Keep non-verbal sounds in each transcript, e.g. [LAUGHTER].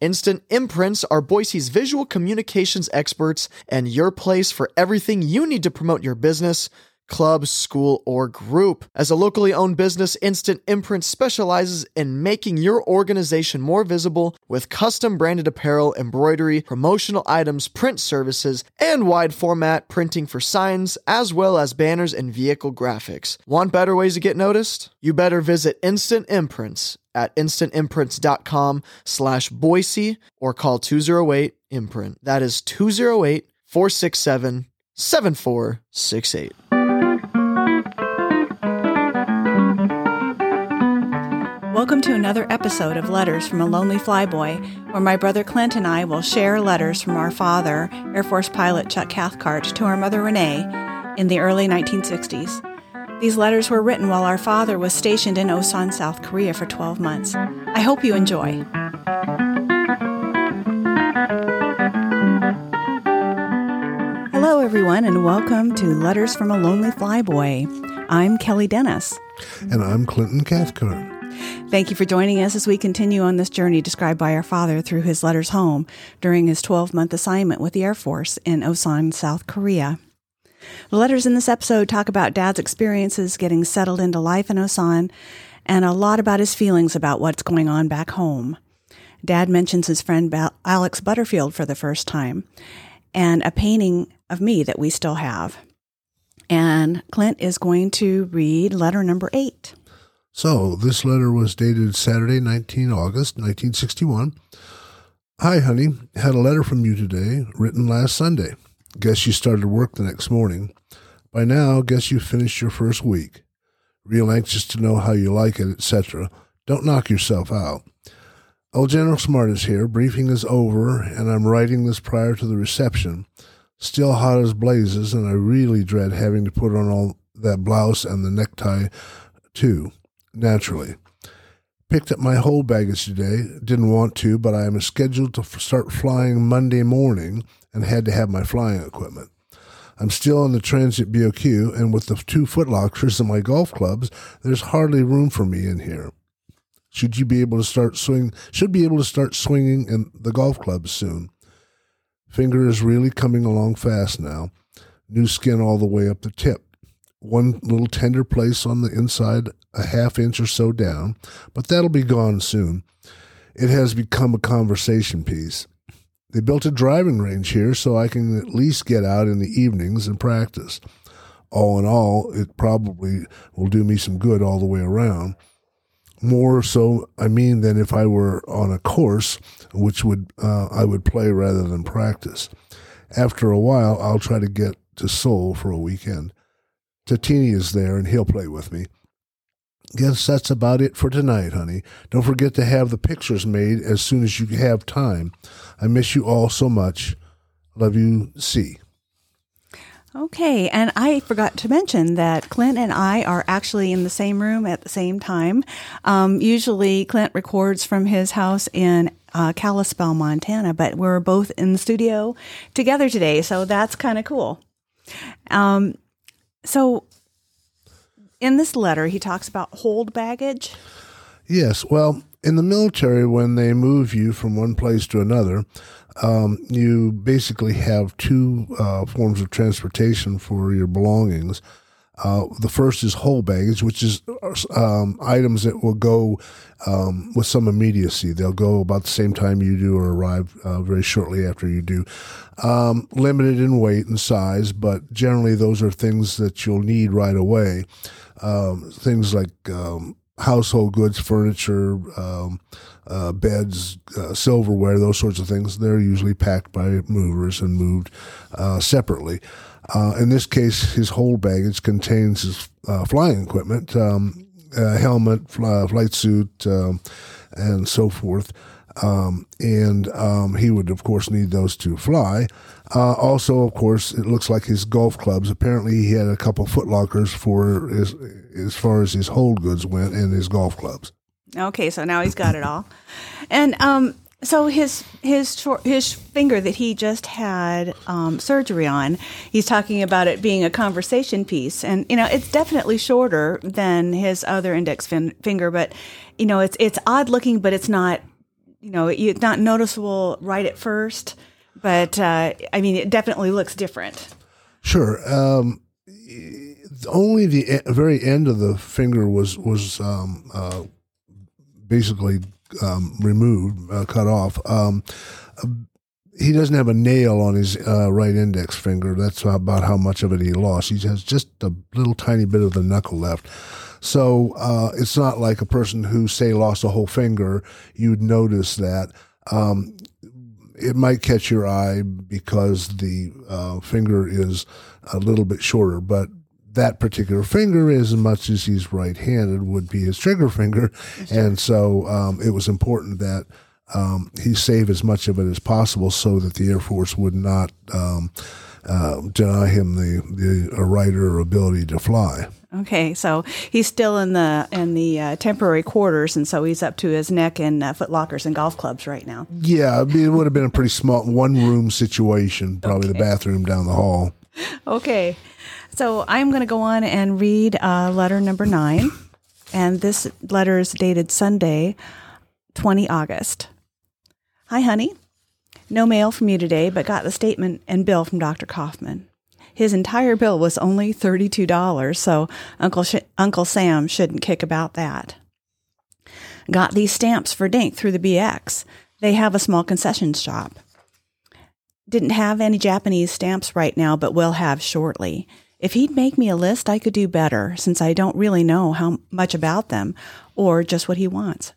Instant Imprints are Boise's visual communications experts and your place for everything you need to promote your business, club, school, or group. As a locally owned business, Instant Imprints specializes in making your organization more visible with custom branded apparel, embroidery, promotional items, print services, and wide format printing for signs, as well as banners and vehicle graphics. Want better ways to get noticed? You better visit Instant Imprints at instantimprints.com slash Boise or call 208 imprint. That is 208 467 7468. Welcome to another episode of Letters from a Lonely Flyboy, where my brother Clint and I will share letters from our father, Air Force pilot Chuck Cathcart, to our mother Renee in the early 1960s. These letters were written while our father was stationed in Osan, South Korea for 12 months. I hope you enjoy. Hello, everyone, and welcome to Letters from a Lonely Flyboy. I'm Kelly Dennis. And I'm Clinton Cathcart. Thank you for joining us as we continue on this journey described by our father through his letters home during his 12 month assignment with the Air Force in Osan, South Korea. The letters in this episode talk about Dad's experiences getting settled into life in Osan and a lot about his feelings about what's going on back home. Dad mentions his friend Alex Butterfield for the first time and a painting of me that we still have. And Clint is going to read letter number eight. So, this letter was dated Saturday, 19 August, 1961. Hi, honey. Had a letter from you today, written last Sunday. Guess you started work the next morning. By now, guess you finished your first week. Real anxious to know how you like it, etc. Don't knock yourself out. Old General Smart is here. Briefing is over, and I'm writing this prior to the reception. Still hot as blazes, and I really dread having to put on all that blouse and the necktie, too, naturally. Picked up my hold baggage today. Didn't want to, but I am scheduled to start flying Monday morning and had to have my flying equipment. I'm still on the transit BOQ, and with the two footlockers and my golf clubs, there's hardly room for me in here. Should you be able to start swing? Should be able to start swinging in the golf clubs soon. Finger is really coming along fast now. New skin all the way up the tip. One little tender place on the inside, a half inch or so down, but that'll be gone soon. It has become a conversation piece. They built a driving range here so I can at least get out in the evenings and practice. All in all, it probably will do me some good all the way around. More so, I mean, than if I were on a course, which would uh, I would play rather than practice. After a while, I'll try to get to Seoul for a weekend. Tatini is there, and he'll play with me. Guess that's about it for tonight, honey. Don't forget to have the pictures made as soon as you have time. I miss you all so much. Love you, C. Okay, and I forgot to mention that Clint and I are actually in the same room at the same time. Um, usually, Clint records from his house in uh, Kalispell, Montana, but we're both in the studio together today, so that's kind of cool. Um, so, in this letter, he talks about hold baggage. Yes. Well, in the military, when they move you from one place to another, um, you basically have two uh, forms of transportation for your belongings. Uh, the first is hold baggage, which is um, items that will go um, with some immediacy. They'll go about the same time you do or arrive uh, very shortly after you do. Um, limited in weight and size, but generally those are things that you'll need right away. Um, things like um, household goods, furniture, um, uh, beds, uh, silverware, those sorts of things. They're usually packed by movers and moved uh, separately. Uh, in this case, his hold baggage contains his uh, flying equipment, um, helmet, fly, flight suit, um, and so forth. Um, and um, he would, of course, need those to fly. Uh, also, of course, it looks like his golf clubs. Apparently, he had a couple of footlockers for his, as far as his hold goods went and his golf clubs. Okay, so now he's got it all. And um, so his his short, his finger that he just had um, surgery on, he's talking about it being a conversation piece, and you know it's definitely shorter than his other index fin- finger, but you know it's it's odd looking, but it's not you know it's not noticeable right at first, but uh, I mean it definitely looks different. Sure. Um, only the very end of the finger was was um, uh, basically um, removed, uh, cut off. Um, he doesn't have a nail on his uh, right index finger. That's about how much of it he lost. He has just a little tiny bit of the knuckle left. So uh, it's not like a person who, say, lost a whole finger. You'd notice that. Um, it might catch your eye because the uh, finger is a little bit shorter, but that particular finger, as much as he's right-handed, would be his trigger finger, sure. and so um, it was important that um, he save as much of it as possible, so that the Air Force would not um, uh, deny him the the a right or ability to fly. Okay, so he's still in the in the uh, temporary quarters, and so he's up to his neck in uh, footlockers and golf clubs right now. Yeah, it would have been a pretty small one room situation, probably okay. the bathroom down the hall. [LAUGHS] Okay. So I'm going to go on and read uh, letter number nine. And this letter is dated Sunday, 20 August. Hi, honey. No mail from you today, but got the statement and bill from Dr. Kaufman. His entire bill was only $32, so Uncle, Sh- Uncle Sam shouldn't kick about that. Got these stamps for Dink through the BX. They have a small concession shop. Didn't have any Japanese stamps right now, but will have shortly. If he'd make me a list, I could do better, since I don't really know how much about them or just what he wants.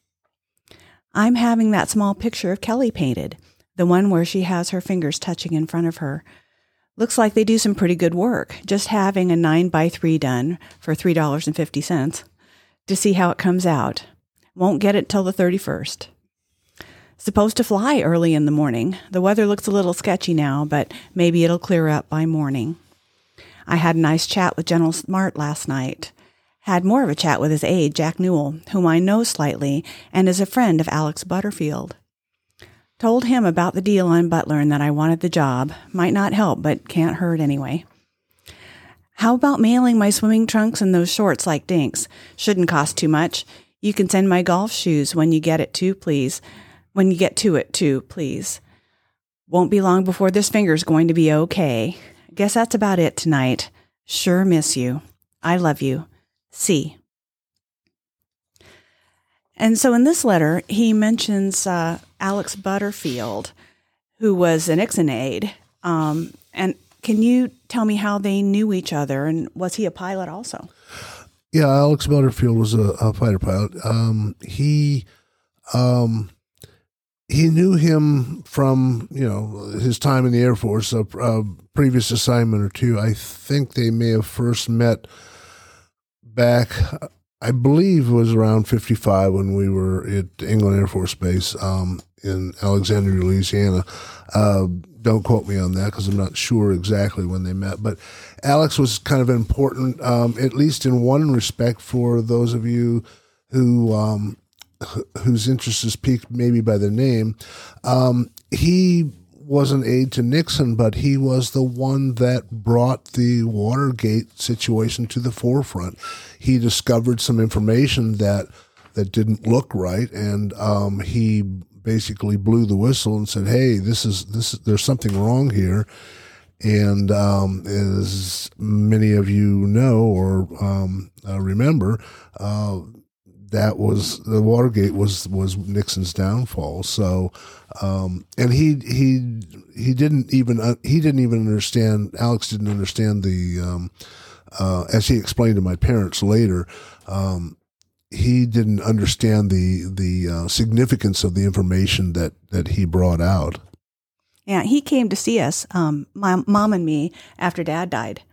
I'm having that small picture of Kelly painted, the one where she has her fingers touching in front of her. Looks like they do some pretty good work, just having a 9 by 3 done for $3.50 to see how it comes out. Won't get it till the 31st. Supposed to fly early in the morning. The weather looks a little sketchy now, but maybe it'll clear up by morning. I had a nice chat with General Smart last night. Had more of a chat with his aide, Jack Newell, whom I know slightly and is a friend of Alex Butterfield. Told him about the deal on Butler and that I wanted the job. Might not help, but can't hurt anyway. How about mailing my swimming trunks and those shorts like Dink's? Shouldn't cost too much. You can send my golf shoes when you get it too, please. When you get to it too, please. Won't be long before this finger's going to be okay. Guess that's about it tonight. Sure miss you. I love you. C. And so in this letter, he mentions uh, Alex Butterfield, who was an Nixon aide. Um, and can you tell me how they knew each other? And was he a pilot also? Yeah, Alex Butterfield was a, a fighter pilot. Um, he um, he knew him from you know his time in the Air Force, a, a, previous assignment or two. I think they may have first met back. I believe it was around fifty five when we were at England Air Force Base um, in Alexandria, Louisiana. Uh, don't quote me on that because I'm not sure exactly when they met. But Alex was kind of important, um, at least in one respect, for those of you who um, whose interest is piqued maybe by the name, um, he was an aide to Nixon, but he was the one that brought the Watergate situation to the forefront. He discovered some information that that didn't look right, and um, he basically blew the whistle and said, "Hey, this is this. There's something wrong here." And um, as many of you know or um, uh, remember, uh, that was the Watergate was was Nixon's downfall. So, um, and he he he didn't even uh, he didn't even understand. Alex didn't understand the um, uh, as he explained to my parents later. Um, he didn't understand the the uh, significance of the information that that he brought out. Yeah, he came to see us, um, my mom and me, after Dad died,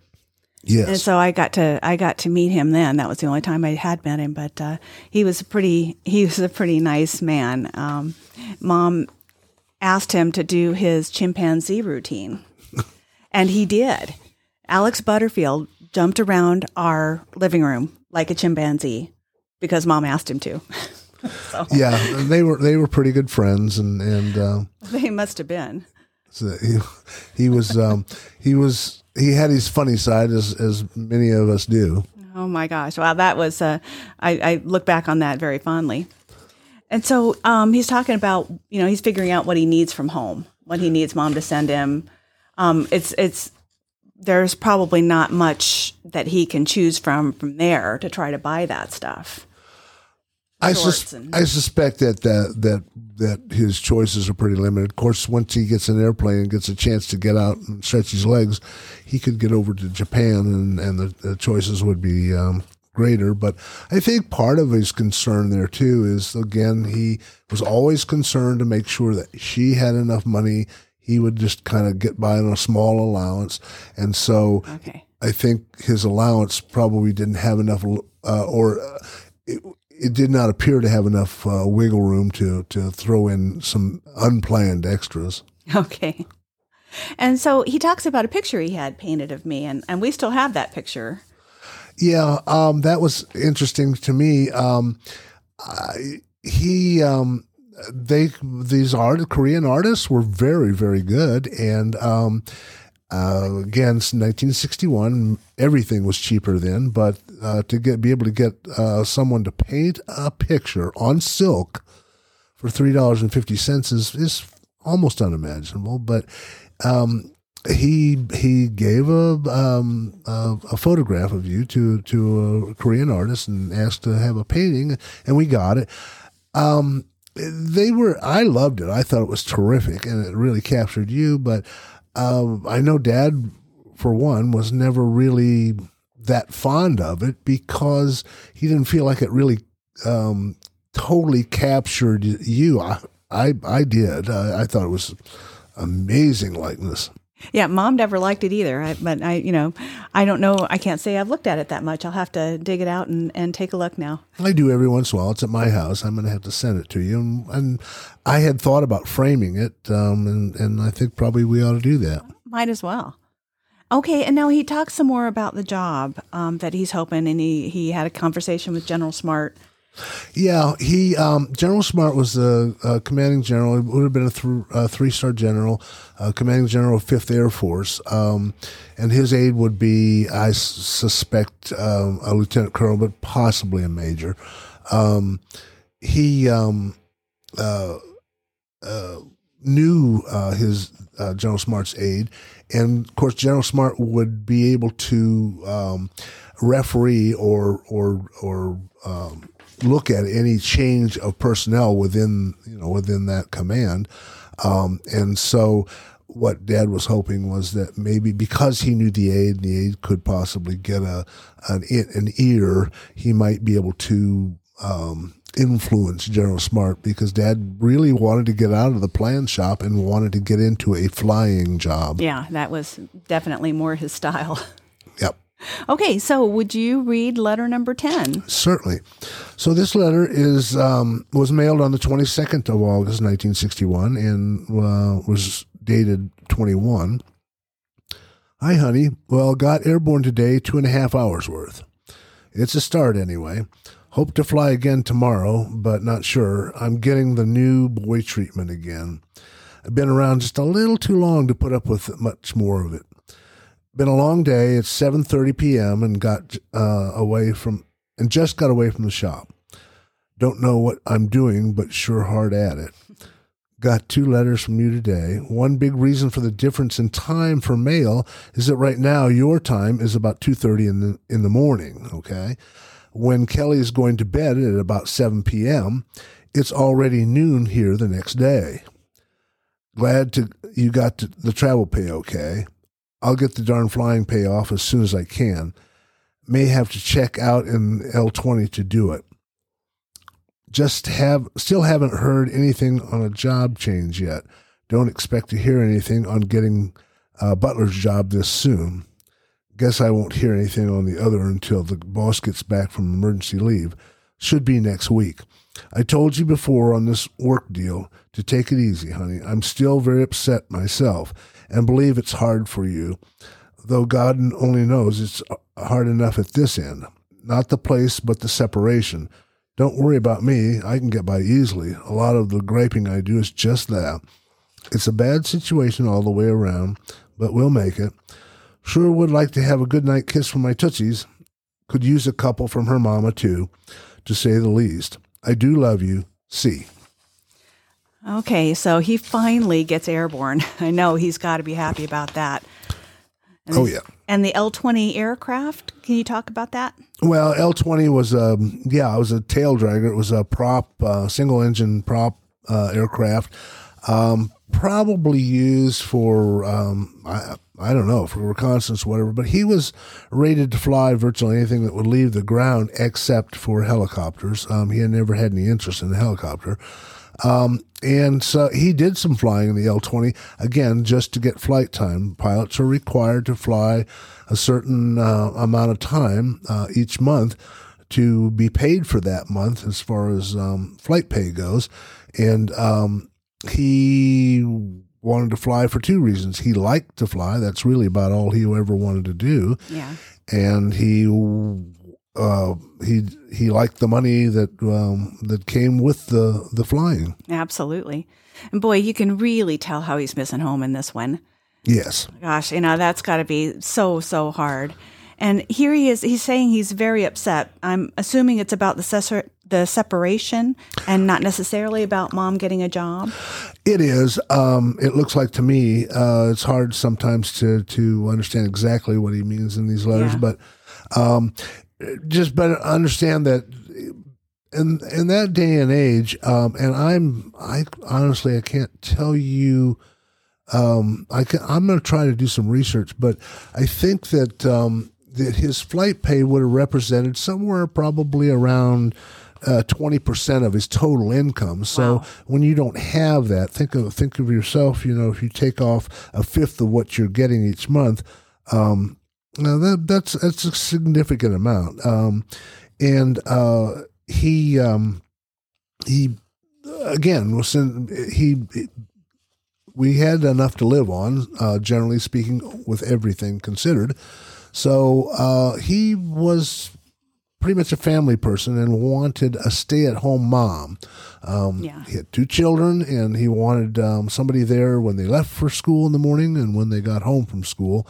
Yes. And so I got to I got to meet him then. That was the only time I had met him, but uh, he was a pretty he was a pretty nice man. Um, Mom asked him to do his chimpanzee routine, [LAUGHS] and he did. Alex Butterfield jumped around our living room like a chimpanzee because Mom asked him to. [LAUGHS] so. Yeah, they were they were pretty good friends, and and uh, [LAUGHS] they must have been. So he he was um, he was he had his funny side as as many of us do. Oh my gosh! Wow, that was uh, I, I look back on that very fondly. And so um, he's talking about you know he's figuring out what he needs from home, what he needs mom to send him. Um, it's it's there's probably not much that he can choose from from there to try to buy that stuff. I, sus- and- I suspect that, that that that his choices are pretty limited. Of course, once he gets an airplane and gets a chance to get out and stretch his legs, he could get over to Japan, and and the, the choices would be um, greater. But I think part of his concern there too is again he was always concerned to make sure that she had enough money. He would just kind of get by on a small allowance, and so okay. I think his allowance probably didn't have enough, uh, or. Uh, it, it did not appear to have enough uh, wiggle room to to throw in some unplanned extras. Okay. And so he talks about a picture he had painted of me, and, and we still have that picture. Yeah, um, that was interesting to me. Um, I, he, um, they, these art Korean artists were very, very good, and um, uh, again, 1961, everything was cheaper then, but uh, to get be able to get uh, someone to paint a picture on silk for three dollars and fifty cents is is almost unimaginable. But um, he he gave a, um, a, a photograph of you to to a Korean artist and asked to have a painting, and we got it. Um, they were I loved it. I thought it was terrific, and it really captured you, but. Um, I know Dad, for one, was never really that fond of it because he didn't feel like it really um, totally captured you. I I, I did. I, I thought it was amazing likeness. Yeah, mom never liked it either. I, but I, you know, I don't know. I can't say I've looked at it that much. I'll have to dig it out and, and take a look now. I do every once in a while. It's at my house. I'm going to have to send it to you. And, and I had thought about framing it, um, and and I think probably we ought to do that. Might as well. Okay, and now he talks some more about the job um, that he's hoping, and he he had a conversation with General Smart yeah, he um, General Smart was the uh, commanding general. He would have been a, th- three star general, uh, commanding general of Fifth Air Force, um, and his aide would be, I s- suspect, um, a lieutenant colonel, but possibly a major. Um, he um, uh, knew uh, his uh, General Smart's aide, and of course, General Smart would be able to um, referee or or or um, look at any change of personnel within you know within that command. Um, and so what dad was hoping was that maybe because he knew the aide and the aide could possibly get a an, an ear, he might be able to um, influence General Smart because dad really wanted to get out of the plan shop and wanted to get into a flying job. Yeah, that was definitely more his style. [LAUGHS] Yep. Okay, so would you read letter number 10? Certainly. So this letter is um, was mailed on the 22nd of August 1961 and uh, was dated 21. Hi, honey. Well, got airborne today, two and a half hours worth. It's a start anyway. Hope to fly again tomorrow, but not sure. I'm getting the new boy treatment again. I've been around just a little too long to put up with much more of it been a long day. It's 7:30 p.m. and got uh, away from and just got away from the shop. Don't know what I'm doing, but sure hard at it. Got two letters from you today. One big reason for the difference in time for mail is that right now your time is about 2:30 in the in the morning, okay? When Kelly is going to bed at about 7 p.m., it's already noon here the next day. Glad to you got to, the travel pay okay. I'll get the darn flying pay off as soon as I can. May have to check out in L20 to do it. Just have still haven't heard anything on a job change yet. Don't expect to hear anything on getting Butler's job this soon. Guess I won't hear anything on the other until the boss gets back from emergency leave. Should be next week. I told you before on this work deal to take it easy, honey. I'm still very upset myself and believe it's hard for you, though God only knows it's hard enough at this end. Not the place, but the separation. Don't worry about me. I can get by easily. A lot of the griping I do is just that. It's a bad situation all the way around, but we'll make it. Sure would like to have a good night kiss from my Tootsies. Could use a couple from her mama, too, to say the least. I do love you. C. Okay, so he finally gets airborne. [LAUGHS] I know he's got to be happy about that. And Oh, yeah. And the L 20 aircraft, can you talk about that? Well, L twenty was a yeah, it was a tail dragger. It was a prop, uh, single engine prop uh, aircraft, um, probably used for um, I I don't know for reconnaissance, whatever. But he was rated to fly virtually anything that would leave the ground except for helicopters. Um, he had never had any interest in a helicopter. Um, and so he did some flying in the L 20, again, just to get flight time. Pilots are required to fly a certain uh, amount of time uh, each month to be paid for that month as far as um, flight pay goes. And um, he wanted to fly for two reasons. He liked to fly, that's really about all he ever wanted to do Yeah. and he uh, he he liked the money that um, that came with the the flying. Absolutely. And boy, you can really tell how he's missing home in this one. Yes, Gosh, you know, that's got to be so, so hard. And here he is, he's saying he's very upset. I'm assuming it's about the, ses- the separation and not necessarily about mom getting a job. it is. Um, it looks like to me uh, it's hard sometimes to to understand exactly what he means in these letters, Yeah. but um, just better understand that. In, in that day and age, um, and I'm I honestly I can't tell you um, I can, I'm going to try to do some research, but I think that um, that his flight pay would have represented somewhere probably around uh, twenty percent of his total income. So Wow. when you don't have that, think of think of yourself. You know, if you take off a fifth of what you're getting each month, um, now that that's that's a significant amount. Um, and uh, he um, he again was in, he we had enough to live on, uh, generally speaking, with everything considered. So uh, he was pretty much a family person and wanted a stay at home mom. Um, Yeah. He had two children and he wanted um, somebody there when they left for school in the morning and when they got home from school.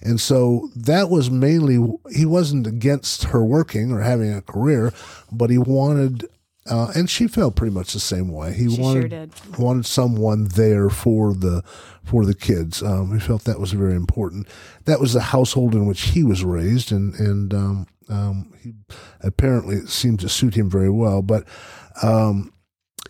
And so that was mainly, he wasn't against her working or having a career, but he wanted, uh, and she felt pretty much the same way. He She sure wanted did. wanted someone there for the for the kids. Um, he felt that was very important. That was the household in which he was raised, and and um, he apparently it seemed to suit him very well. But um,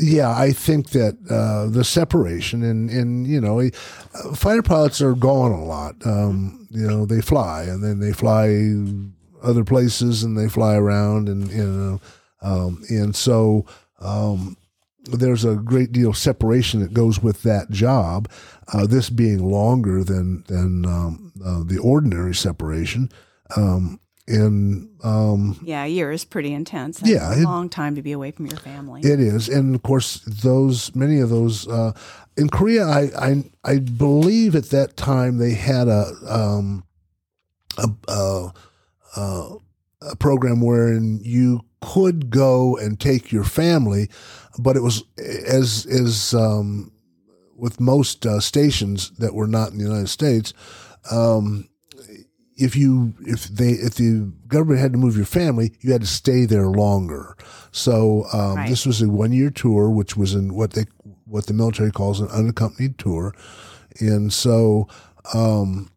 yeah, I think that uh, the separation and and you know, uh, fighter pilots are gone a lot. Um, you know, they fly and then they fly other places and they fly around and you know, um, and so. Um, there's a great deal of separation that goes with that job. Uh, this being longer than than um, uh, the ordinary separation, um, and um, Yeah, a year is pretty intense. That's Yeah, a it- long time to be away from your family. it is, and of course, those many of those uh, in Korea, I, I I believe at that time they had a um, a, a, a, a program wherein you could go and take your family, but it was as as um, with most uh, stations that were not in the United States. Um, if you if they if the government had to move your family, you had to stay there longer. So um, Right. this was a one year tour, which was in what they what the military calls an unaccompanied tour, and so um,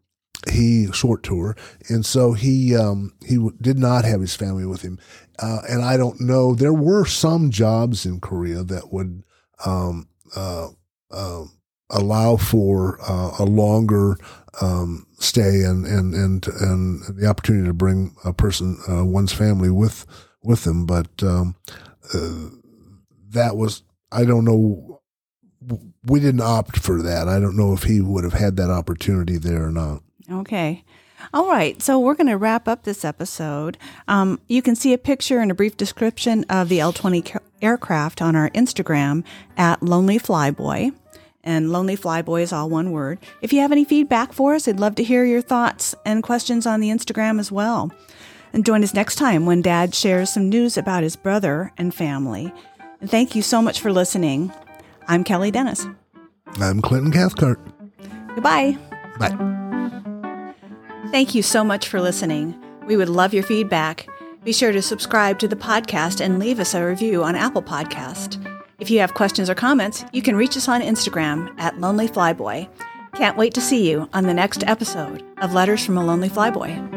he short tour, and so he um, he w- did not have his family with him, uh, and I don't know. There were some jobs in Korea that would um, uh, uh, allow for uh, a longer um, stay and, and and and the opportunity to bring a person uh, one's family with with them, but um, uh, that was I don't know. We didn't opt for that. I don't know if he would have had that opportunity there or not. Okay. All right, so we're going to wrap up this episode. Um, you can see a picture and a brief description of the L 20 aircraft on our Instagram at Lonely Flyboy. And Lonely Flyboy is all one word. If you have any feedback for us, I'd love to hear your thoughts and questions on the Instagram as well. And join us next time when Dad shares some news about his brother and family. And thank you so much for listening. I'm Kelly Dennis. I'm Clinton Cathcart. Goodbye. Bye. Thank you so much for listening. We would love your feedback. Be sure to subscribe to the podcast and leave us a review on Apple Podcast. If you have questions or comments, you can reach us on Instagram at Lonely Flyboy. Can't wait to see you on the next episode of Letters from a Lonely Flyboy.